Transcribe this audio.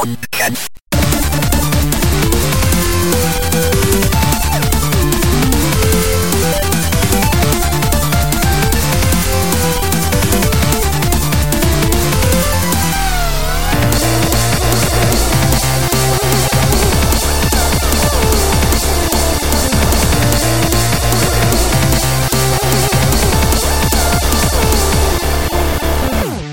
Don't